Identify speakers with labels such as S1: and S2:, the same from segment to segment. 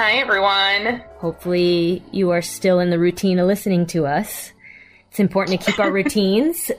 S1: Hi, everyone.
S2: Hopefully, you are still in the routine of listening to us. It's important to keep our routines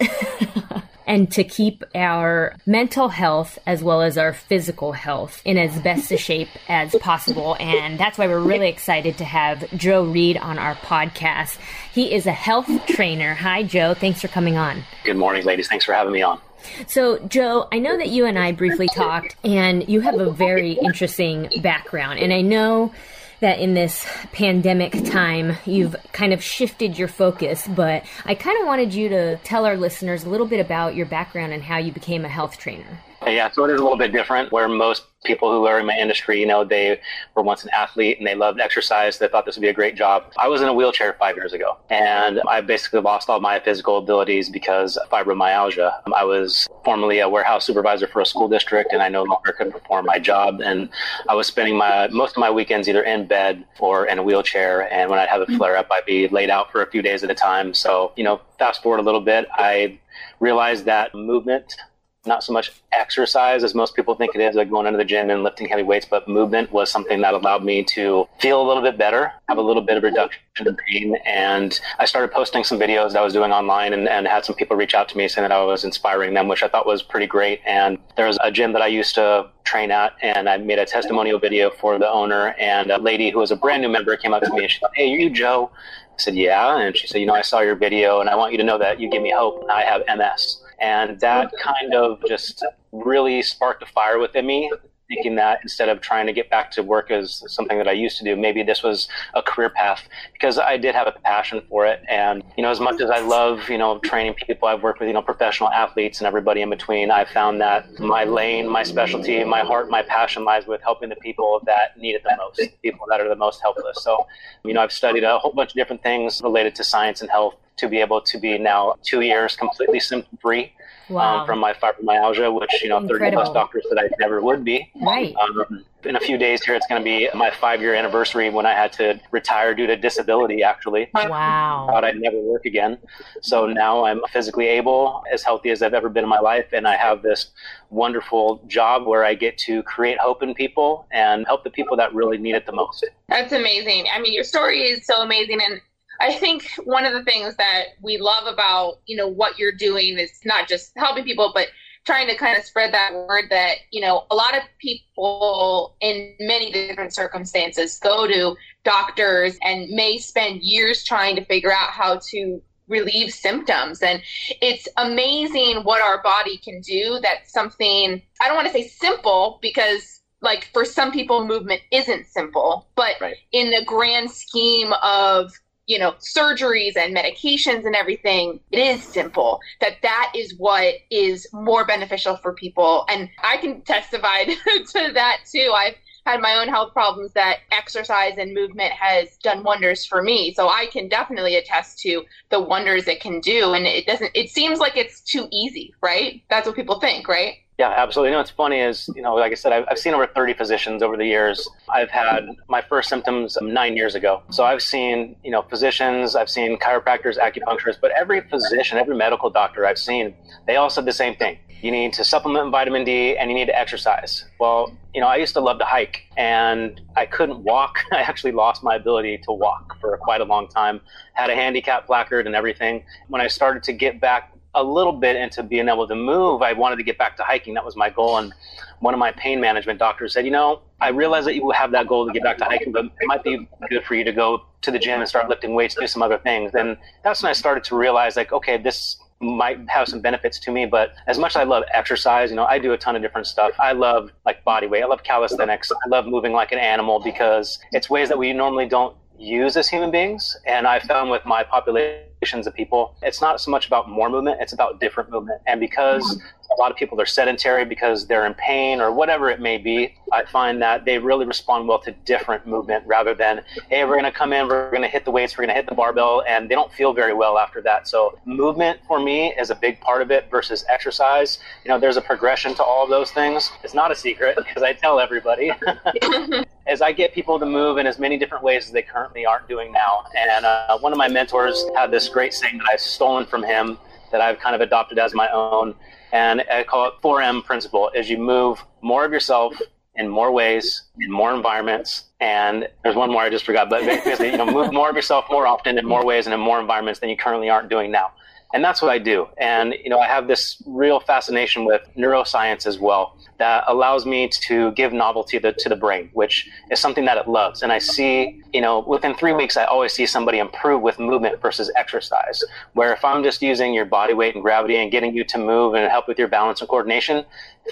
S2: and to keep our mental health as well as our physical health in as best a shape as possible. And that's why we're really excited to have Joe Reed on our podcast. He is a health trainer. Hi, Joe. Thanks for coming on.
S3: Good morning, ladies. Thanks for having me on.
S2: So, Joe, I know that you and I briefly talked, and you have a very interesting background. And I know that in this pandemic time, you've kind of shifted your focus, but I kind of wanted you to tell our listeners a little bit about your background and how you became a health trainer.
S3: Yeah, so it is a little bit different where most people who are in my industry, you know, they were once an athlete and they loved exercise. They thought this would be a great job. I was in a wheelchair five years ago and I basically lost all my physical abilities because of fibromyalgia. I was formerly a warehouse supervisor for a school district and I no longer could perform my job. And I was spending my, most of my weekends either in bed or in a wheelchair. And when I'd have a mm. flare up, I'd be laid out for a few days at a time. So, you know, fast forward a little bit, I realized that movement not so much exercise as most people think it is, like going into the gym and lifting heavy weights, but movement was something that allowed me to feel a little bit better, have a little bit of reduction in pain. And I started posting some videos that I was doing online and, and had some people reach out to me saying that I was inspiring them, which I thought was pretty great. And there was a gym that I used to train at and I made a testimonial video for the owner and a lady who was a brand new member came up to me and she said, Hey, are you Joe? I said, Yeah. And she said, You know, I saw your video and I want you to know that you give me hope. I have MS. And that kind of just really sparked a fire within me, thinking that instead of trying to get back to work as something that I used to do, maybe this was a career path because I did have a passion for it. And, you know, as much as I love, you know, training people, I've worked with, you know, professional athletes and everybody in between. I found that my lane, my specialty, my heart, my passion lies with helping the people that need it the most, people that are the most helpless. So, you know, I've studied a whole bunch of different things related to science and health to be able to be now two years completely symptom free um, wow. um, from my fibromyalgia, which you know Incredible. 30 plus doctors said I never would be.
S2: Right. Um,
S3: in a few days here, it's going to be my five year anniversary when I had to retire due to disability. Actually,
S2: wow.
S3: I thought I'd never work again. So now I'm physically able, as healthy as I've ever been in my life, and I have this wonderful job where I get to create hope in people and help the people that really need it the most.
S1: That's amazing. I mean, your story is so amazing, and I think one of the things that we love about, you know, what you're doing is not just helping people, but trying to kind of spread that word that, you know, a lot of people in many different circumstances go to doctors and may spend years trying to figure out how to relieve symptoms. And it's amazing what our body can do. That's something, I don't want to say simple because like for some people movement isn't simple but right. in the grand scheme of you know surgeries and medications and everything it is simple. That that is what is more beneficial for people. And i can testify to that too. I've had my own health problems that exercise and movement has done wonders for me. So i can definitely attest to the wonders it can do. And it doesn't it seems like it's too easy right? That's what people think right
S3: yeah, absolutely. You know, what's funny is, you know, like I said, I've, I've, seen over 30 physicians over the years. I've had my first symptoms nine years ago. So I've seen, you know, physicians, I've seen chiropractors, acupuncturists, but every physician, every medical doctor I've seen, they all said the same thing. You need to supplement vitamin D and you need to exercise. Well, you know, I used to love to hike and I couldn't walk. I actually lost my ability to walk for quite a long time. Had a handicap placard and everything. When I started to get back a little bit into being able to move, I wanted to get back to hiking. That was my goal. And one of my pain management doctors said, you know, I realize that you have that goal to get back to hiking, but it might be good for you to go to the gym and start lifting weights, do some other things. And that's when I started to realize, like, okay, this might have some benefits to me, but as much as I love exercise, you know, I do a ton of different stuff. I love like body weight. I love calisthenics. I love moving like an animal because it's ways that we normally don't use as human beings. And I found with my population of people, it's not so much about more movement, it's about different movement. And because a lot of people are sedentary because they're in pain or whatever it may be, I find that they really respond well to different movement rather than, hey, we're going to come in, we're going to hit the weights, we're going to hit the barbell, and they don't feel very well after that. So, movement for me is a big part of it versus exercise. You know, there's a progression to all of those things. It's not a secret because I tell everybody. as I get people to move in as many different ways as they currently aren't doing now. And uh, one of my mentors had this great saying that I've stolen from him that I've kind of adopted as my own and I call it 4M principle is you move more of yourself in more ways, in more environments. And there's one more I just forgot, but basically, you know, move more of yourself more often in more ways and in more environments than you currently aren't doing now. And that's what I do. And, you know, I have this real fascination with neuroscience as well that allows me to give novelty to, to the brain, which is something that it loves. And I see, you know, within three weeks, I always see somebody improve with movement versus exercise. Where if I'm just using your body weight and gravity and getting you to move and help with your balance and coordination,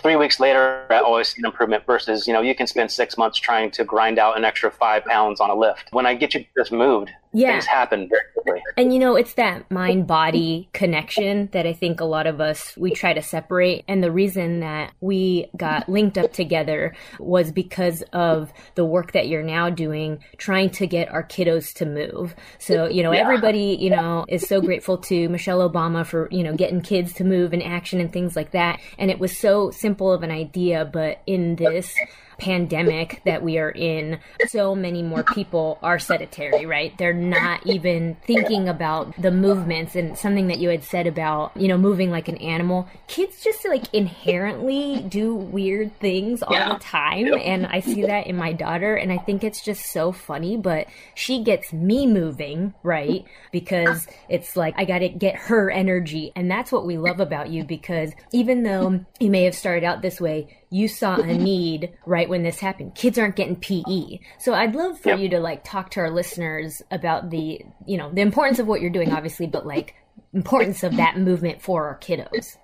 S3: three weeks later, I always see an improvement versus, you know, you can spend six months trying to grind out an extra five pounds on a lift. When I get you just moved, yeah. things happen very quickly.
S2: And you know, it's that mind body connection that I think a lot of us, we try to separate. And the reason that we got linked up together was because of the work that you're now doing, trying to get our kiddos to move. So, you know, yeah. everybody, you know, is so grateful to Michelle Obama for, you know, getting kids to move and action and things like that. And it was so simple of an idea, but in this pandemic that we are in, so many more people are sedentary, right? They're not even thinking about the movements and something that you had said about, you know, moving like an animal. Kids just like inherently do weird things all yeah. the time. And I see that in my daughter. And I think it's just so funny, but she gets me moving, right? Because it's like, I got to get her energy. And that's what we love about you because even though you may have started out this way, you saw a mm-hmm. need right when this happened. Kids aren't getting PE. So I'd love for yep. you to like talk to our listeners about the, you know, the importance of what you're doing, obviously, but like importance of that movement for our kiddos.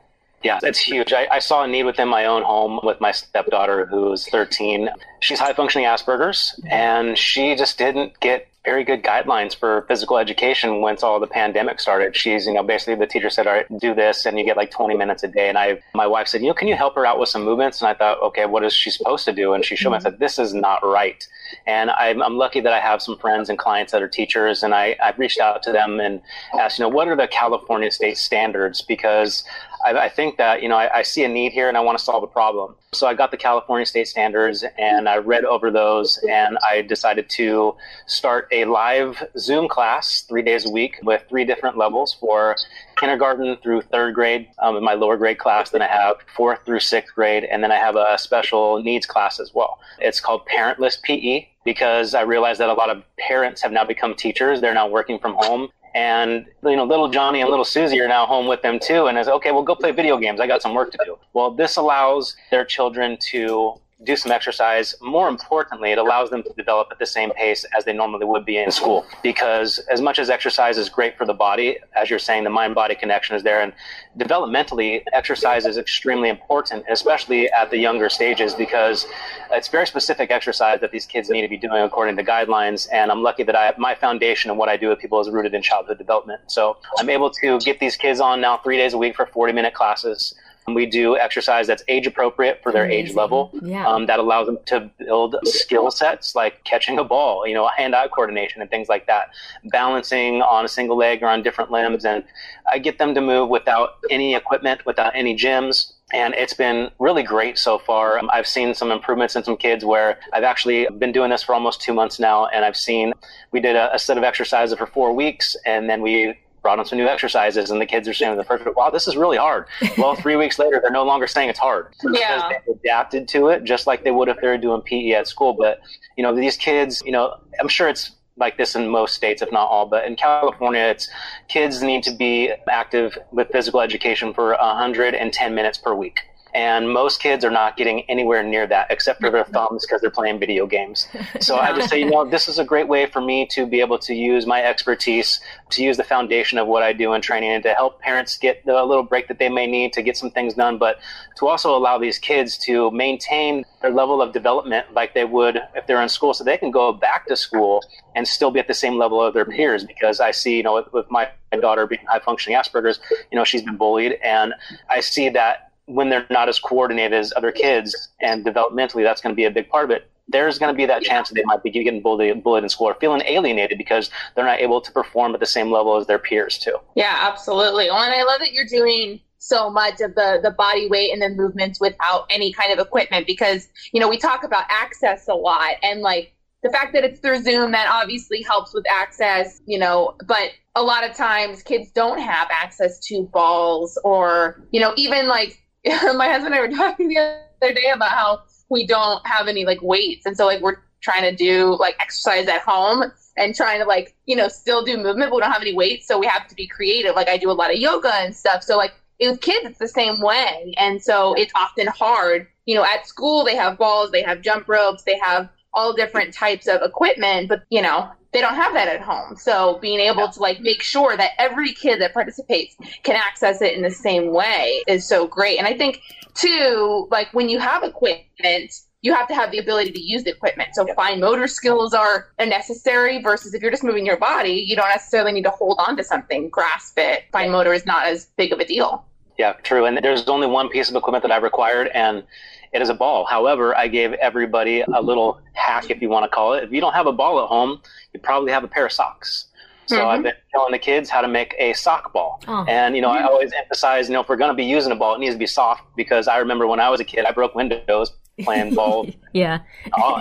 S3: Yeah, it's huge. I, I, saw a need within my own home with my stepdaughter who's 13. She's high functioning Asperger's and she just didn't get very good guidelines for physical education once all the pandemic started. She's, you know, basically the teacher said, all right, do this and you get like 20 minutes a day. And I, my wife said, you know, can you help her out with some movements? And I thought, okay, what is she supposed to do? And she showed me, I mm-hmm. said, this is not right. And I'm, I'm lucky that I have some friends and clients that are teachers and I, I've reached out to them and asked, you know, what are the California state standards? Because I, I think that you know I, I, see a need here and I want to solve a problem. So I got the California state standards and I read over those and I decided to start a live Zoom class three days a week with three different levels for kindergarten through third grade um, in my lower grade class. Then I have fourth through sixth grade, and then I have a special needs class as well. It's called Parentless PE because I realized that a lot of parents have now become teachers. They're now working from home and you know, little Johnny and little Susie are now home with them too. And is okay, well, go play video games. I got some work to do. Well, this allows their children to do some exercise. More importantly, it allows them to develop at the same pace as they normally would be in school. Because as much as exercise is great for the body, as you're saying, the mind body connection is there. And developmentally, exercise is extremely important, especially at the younger stages, because it's very specific exercise that these kids need to be doing according to guidelines. And I'm lucky that I my foundation and what I do with people is rooted in childhood development. So I'm able to get these kids on now three days a week for 40 minute classes. We do exercise that's age appropriate for their Amazing. age level.
S2: Yeah.
S3: Um, that allows them to build skill sets like catching a ball, you know, hand-eye coordination and things like that, balancing on a single leg or on different limbs, and I get them to move without any equipment, without any gyms. And it's been really great so far. Um, I've seen some improvements in some kids where I've actually been doing this for almost two months now. And I've seen, we did a, a set of exercises for four weeks and then we brought on some new exercises and the kids are saying the first wow this is really hard. Well three weeks later they're no longer saying it's hard.
S1: Yeah.
S3: because they adapted to it just like they would if they were doing pe at school. But you know these kids you know i'm sure it's like this in most states if not all but in california it's kids need to be active with physical education for 110 minutes per week and most kids are not getting anywhere near that except for their thumbs because they're playing video games. So I just say, you know, this is a great way for me to be able to use my expertise, to use the foundation of what I do in training, and to help parents get the little break that they may need to get some things done, but to also allow these kids to maintain their level of development like they would if they're in school, so they can go back to school and still be at the same level of their peers. Because I see, you know, with, with my daughter being high functioning Asperger's, you know, she's been bullied. And I see that when they're not as coordinated as other kids and developmentally, that's going to be a big part of it. There's going to be that chance that they might be getting bullied, bullied in school or feeling alienated because they're not able to perform at the same level as their peers too.
S1: Yeah, absolutely. Well, and I love that you're doing so much of the the body weight and the movements without any kind of equipment because you know we talk about access a lot and like the fact that it's through Zoom that obviously helps with access, you know, but a lot of times kids don't have access to balls or, you know, even like my husband and I were talking the other day about how we don't have any like weights. And so like we're trying to do like exercise at home and trying to like, you know, still do movement, but we don't have any weights. So we have to be creative. Like I do a lot of yoga and stuff. So like with kids, it's the same way. And so it's often hard. You know, at school, they have balls, they have jump ropes, they have all different types of equipment, but you know, they don't have that at home. So being able to like make sure that every kid that participates can access it in the same way is so great. And I think too, like when you have equipment, you have to have the ability to use the equipment. So fine motor skills are necessary versus if you're just moving your body, you don't necessarily need to hold on to something, grasp it. Fine motor is not as big of a deal.
S3: Yeah, true. And there's only one piece of equipment that I required, and it is a ball. However, I gave everybody a little hack, if you want to call it. If you don't have a ball at home, you probably have a pair of socks. So mm-hmm. I've been telling the kids how to make a sock ball. Oh. And, you know, I always emphasize, you know, if we're going to be using a ball, it needs to be soft because I remember when I was a kid, I broke windows playing ball
S2: yeah.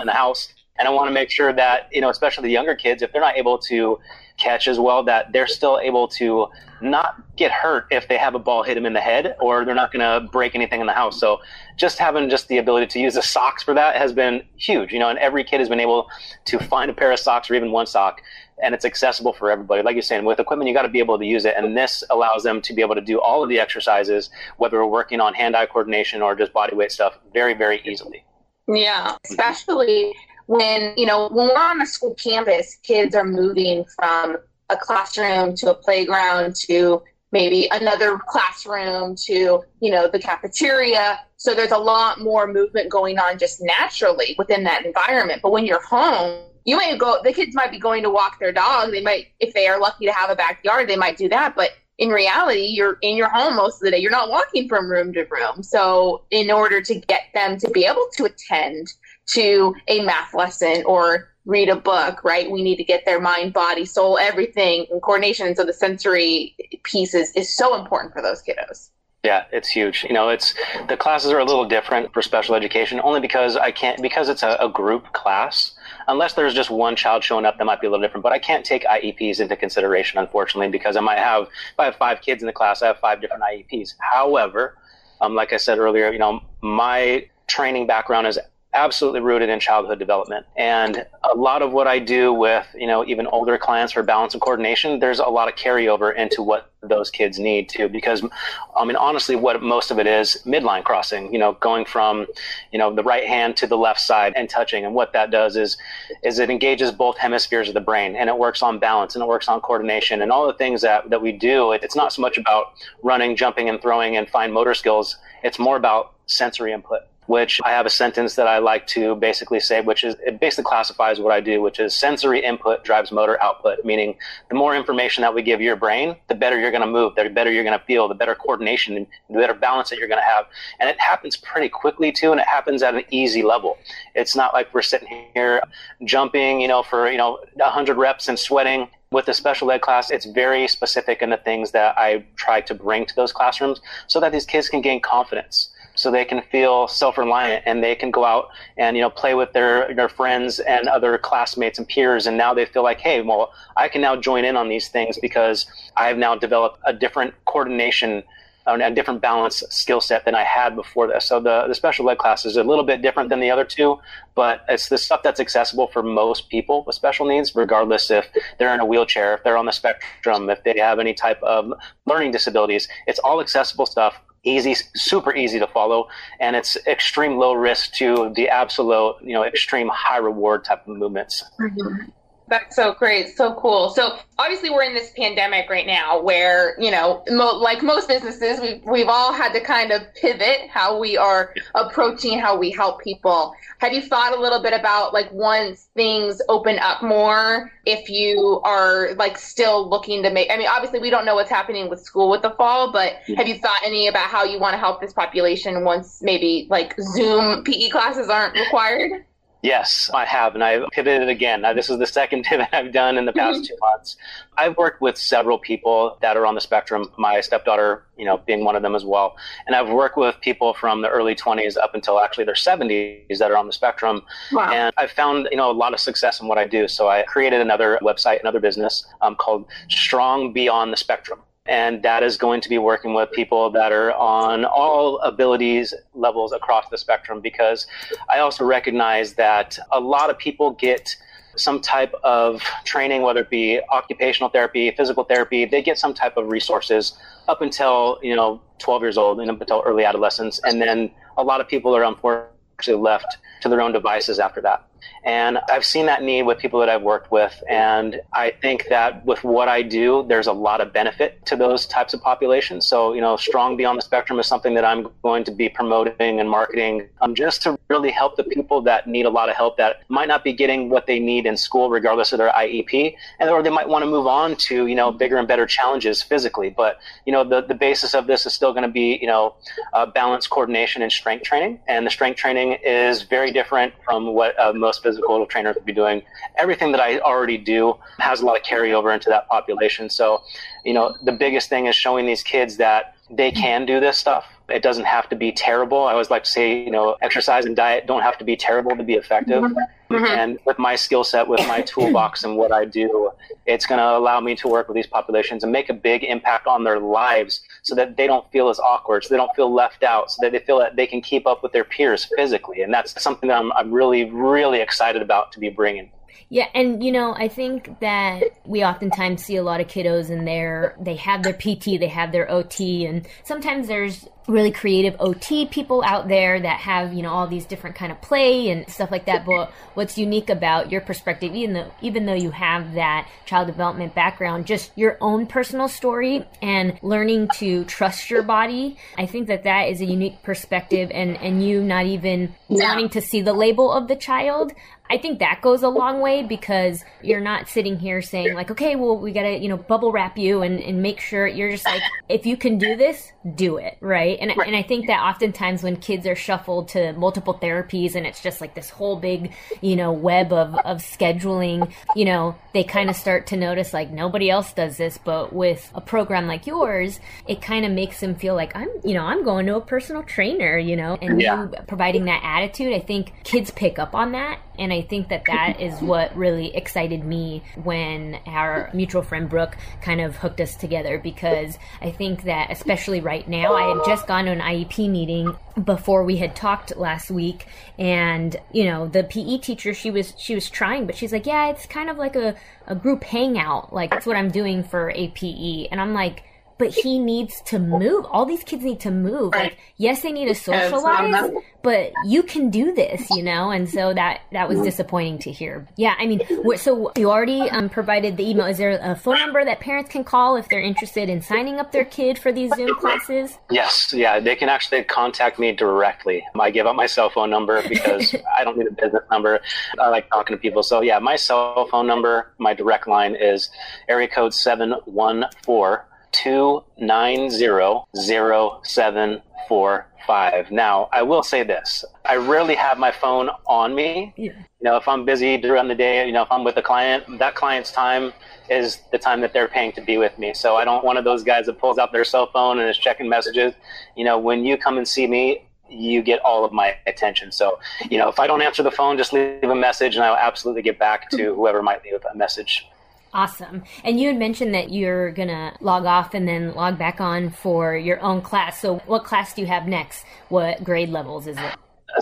S3: in the house. And I want to make sure that, you know, especially the younger kids, if they're not able to catch as well, that they're still able to not get hurt if they have a ball hit them in the head or they're not going to break anything in the house. So just having just the ability to use the socks for that has been huge, you know, and every kid has been able to find a pair of socks or even one sock and it's accessible for everybody. Like you're saying, with equipment, you got to be able to use it. And this allows them to be able to do all of the exercises, whether we're working on hand eye coordination or just body weight stuff, very, very easily.
S1: Yeah, especially when, you know, when we're on a school campus, kids are moving from a classroom to a playground to maybe another classroom to, you know, the cafeteria. So there's a lot more movement going on just naturally within that environment. But when you're home, you might go, the kids might be going to walk their dog. They might, if they are lucky to have a backyard, they might do that. But in reality, you're in your home most of the day. You're not walking from room to room. So in order to get them to be able to attend to a math lesson or read a book, right? We need to get their mind, body, soul, everything in coordination. So the sensory pieces is so important for those kiddos.
S3: Yeah, it's huge. You know, it's the classes are a little different for special education only because I can't because it's a, a, group class. Unless there's just one child showing up, that might be a little different. But I can't take IEPs into consideration, unfortunately, because I might have if I have five kids in the class, I have five different IEPs. However, um, like I said earlier, you know, my training background is absolutely rooted in childhood development. And a lot of what I do with, you know, even older clients for balance and coordination, there's a lot of carryover into what those kids need too. Because, I mean, honestly, what most of it is midline crossing, you know, going from, you know, the right hand to the left side and touching. And what that does is, is it engages both hemispheres of the brain and it works on balance and it works on coordination and all the things that, that we do. It, it's not so much about running, jumping and throwing and fine motor skills. It's more about sensory input which I have a sentence that I like to basically say, which is it basically classifies what I do, which is sensory input drives motor output, meaning the more information that we give your brain, the better you're going to move, the better you're going to feel, the better coordination, the better balance that you're going to have. And it happens pretty quickly too, and it happens at an easy level. It's not like we're sitting here jumping, you know, for, you know, 100 reps and sweating with the special ed class, it's very specific in the things that I try to bring to those classrooms so that these kids can gain confidence so they can feel self-reliant and they can go out and you know play with their their friends and other classmates and peers and now they feel like hey well I can now join in on these things because I have now developed a different coordination and a different balance skill set than I had before this. So the, the special ed class is a little bit different than the other two, but it's the stuff that's accessible for most people with special needs, regardless if they're in a wheelchair, if they're on the spectrum, if they have any type of learning disabilities. It's all accessible stuff easy, super easy to follow, and it's extreme low risk to the absolute, you know, extreme high reward type of movements.
S1: Mm-hmm. That's so great. So cool. So obviously we're in this pandemic right now where, you know, mo- like most businesses, we've, we've all had to kind of pivot how we are approaching how we help people. Have you thought a little bit about like once things open up more, if you are like still looking to make, I mean, obviously we don't know what's happening with school with the fall, but have you thought any about how you want to help this population once maybe like Zoom PE classes aren't required?
S3: Yes, I have, and I've pivoted again. Now, this is the second pivot I've done in the past mm-hmm. two months. I've worked with several people that are on the spectrum. My stepdaughter, you know, being one of them as well. And I've worked with people from the early 20s up until actually their 70s that are on the spectrum. Wow. And I've found, you know, a lot of success in what I do. So I created another website, another business um, called Strong Beyond the Spectrum. And that is going to be working with people that are on all abilities levels across the spectrum because I also recognize that a lot of people get some type of training, whether it be occupational therapy, physical therapy, they get some type of resources up until, you know, 12 years old and up until early adolescence. And then a lot of people are unfortunately left to their own devices after that. And I've seen that need with people that I've worked with. And I think that with what I do, there's a lot of benefit to those types of populations. So, you know, Strong Beyond the Spectrum is something that I'm going to be promoting and marketing um, just to really help the people that need a lot of help that might not be getting what they need in school, regardless of their IEP. And or they might want to move on to, you know, bigger and better challenges physically. But, you know, the, the basis of this is still going to be, you know, uh, balance, coordination, and strength training. And the strength training is very different from what uh, most physical trainers would be doing. Everything that I already do has a lot of carryover into that population. So, you know, the biggest thing is showing these kids that they can do this stuff. It doesn't have to be terrible. I always like to say, you know, exercise and diet don't have to be terrible to be effective. Mm-hmm. And with my skill set, with my toolbox and what I do, it's going to allow me to work with these populations and make a big impact on their lives so that they don't feel as awkward, so they don't feel left out, so that they feel that they can keep up with their peers physically. And that's something that I'm, I'm really, really excited about to be bringing.
S2: Yeah, and you know, I think that we oftentimes see a lot of kiddos and they're they have their PT, they have their OT, and sometimes there's really creative OT people out there that have, you know, all these different kind of play and stuff like that. But what's unique about your perspective, even though even though you have that child development background, just your own personal story and learning to trust your body, I think that that is a unique perspective and and you not even yeah. wanting to see the label of the child. I think that goes a long way because you're not sitting here saying like, okay, well, we gotta, you know, bubble wrap you and, and make sure you're just like, if you can do this, do it, right? And, right. and I think that oftentimes when kids are shuffled to multiple therapies and it's just like this whole big, you know, web of, of scheduling, you know, they kind of start to notice like nobody else does this, but with a program like yours, it kind of makes them feel like I'm, you know, I'm going to a personal trainer, you know, and yeah. you providing that attitude, I think kids pick up on that and I think that that is what really excited me when our mutual friend Brooke kind of hooked us together because I think that, especially right now, I had just gone to an IEP meeting before we had talked last week. And you know the PE teacher she was she was trying but she's like yeah it's kind of like a, a group hangout. Like that's what I'm doing for APE and I'm like but he needs to move. All these kids need to move. Right. Like, yes, they need to socialize, but you can do this, you know. And so that that was disappointing to hear. Yeah, I mean, so you already um, provided the email. Is there a phone number that parents can call if they're interested in signing up their kid for these Zoom classes?
S3: Yes, yeah, they can actually contact me directly. I give up my cell phone number because I don't need a business number. I like talking to people. So yeah, my cell phone number, my direct line is area code seven one four. 2900745. Now, I will say this. I rarely have my phone on me. Yeah. You know, if I'm busy during the day, you know, if I'm with a client, that client's time is the time that they're paying to be with me. So I don't want one of those guys that pulls out their cell phone and is checking messages. You know, when you come and see me, you get all of my attention. So, you know, if I don't answer the phone, just leave a message and I'll absolutely get back to whoever might leave a message.
S2: Awesome. And you had mentioned that you're going to log off and then log back on for your own class. So, what class do you have next? What grade levels is it?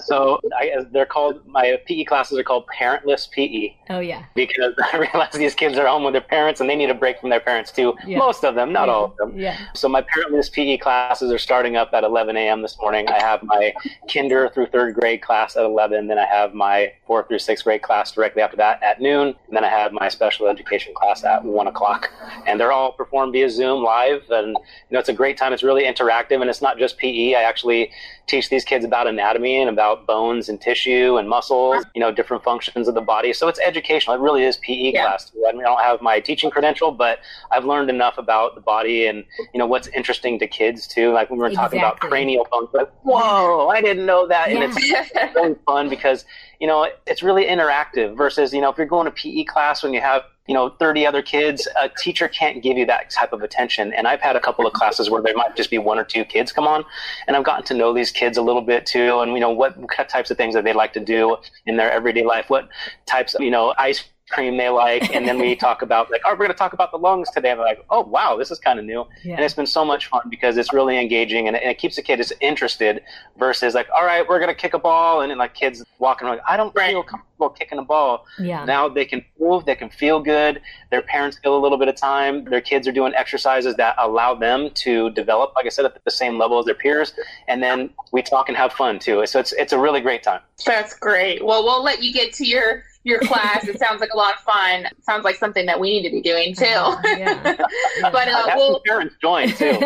S3: So I, they're called my PE classes are called parentless PE.
S2: Oh yeah.
S3: Because I realize these kids are home with their parents and they need a break from their parents too. Yeah. Most of them, not
S2: yeah.
S3: all of them.
S2: Yeah.
S3: So my parentless PE classes are starting up at 11 a.m. this morning. I have my kinder through third grade class at 11. Then I have my fourth through sixth grade class directly after that at noon. And then I have my special education class at one o'clock. And they're all performed via Zoom live. And you know, it's a great time. It's really interactive and it's not just PE. I actually teach these kids about anatomy and about bones and tissue and muscles, uh-huh. you know, different functions of the body. So it's educational. It really is PE yeah. class. I, mean, I don't have my teaching credential, but I've learned enough about the body and, you know, what's interesting to kids too. Like when we were exactly. talking about cranial bones, like, whoa, I didn't know that. Yeah. And it's really fun because, you know, it's really interactive versus, you know, if you're going to PE class when you have you know 30 other kids a teacher can't give you that type of attention. And i've had a couple of classes where there might just be one or two kids come on and i've gotten to know these kids a little bit too and you know what types of things that they like to do in their everyday life what types of you know ice cream they like, and then we talk about like, oh, we're going to talk about the lungs today. And they're like, oh, wow, this is kind of new, yeah. and it's been so much fun because it's really engaging and it, and it keeps the kids interested. Versus like, all right, we're going to kick a ball, and then like kids walking like, I don't right. feel comfortable kicking a ball.
S2: Yeah.
S3: Now they can move, they can feel good. Their parents feel a little bit of time. Their kids are doing exercises that allow them to develop, like I said, at the same level as their peers, and then we talk and have fun too. So it's it's a really great time.
S1: That's great. Well, we'll let you get to your your class. It sounds like a lot of fun. It sounds like something that we need to be doing too. yeah.
S3: but uh, we'll, parents join too.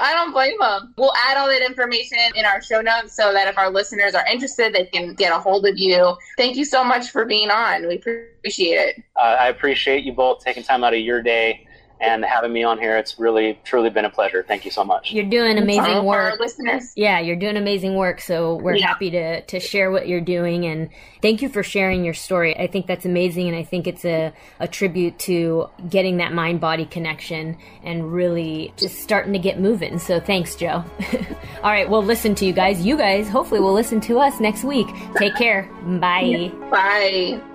S1: I don't blame them. We'll add all that information in our show notes so that if our listeners are interested, they can get a hold of you. Thank you so much for being on. We appreciate it.
S3: Uh, I appreciate you both taking time out of your day and having me on here. It's really, truly been a pleasure. Thank you so much.
S2: You're doing amazing work.
S1: listeners.
S2: Yeah, you're doing amazing work. So we're yeah. happy to, to share what you're doing. And thank you for sharing your story. I think that's amazing. And I think it's a, a tribute to getting that mind body connection and really just starting to get moving. So thanks, Joe. All right, we'll listen to you guys. You guys hopefully will listen to us next week. Take care. Bye.
S1: Bye.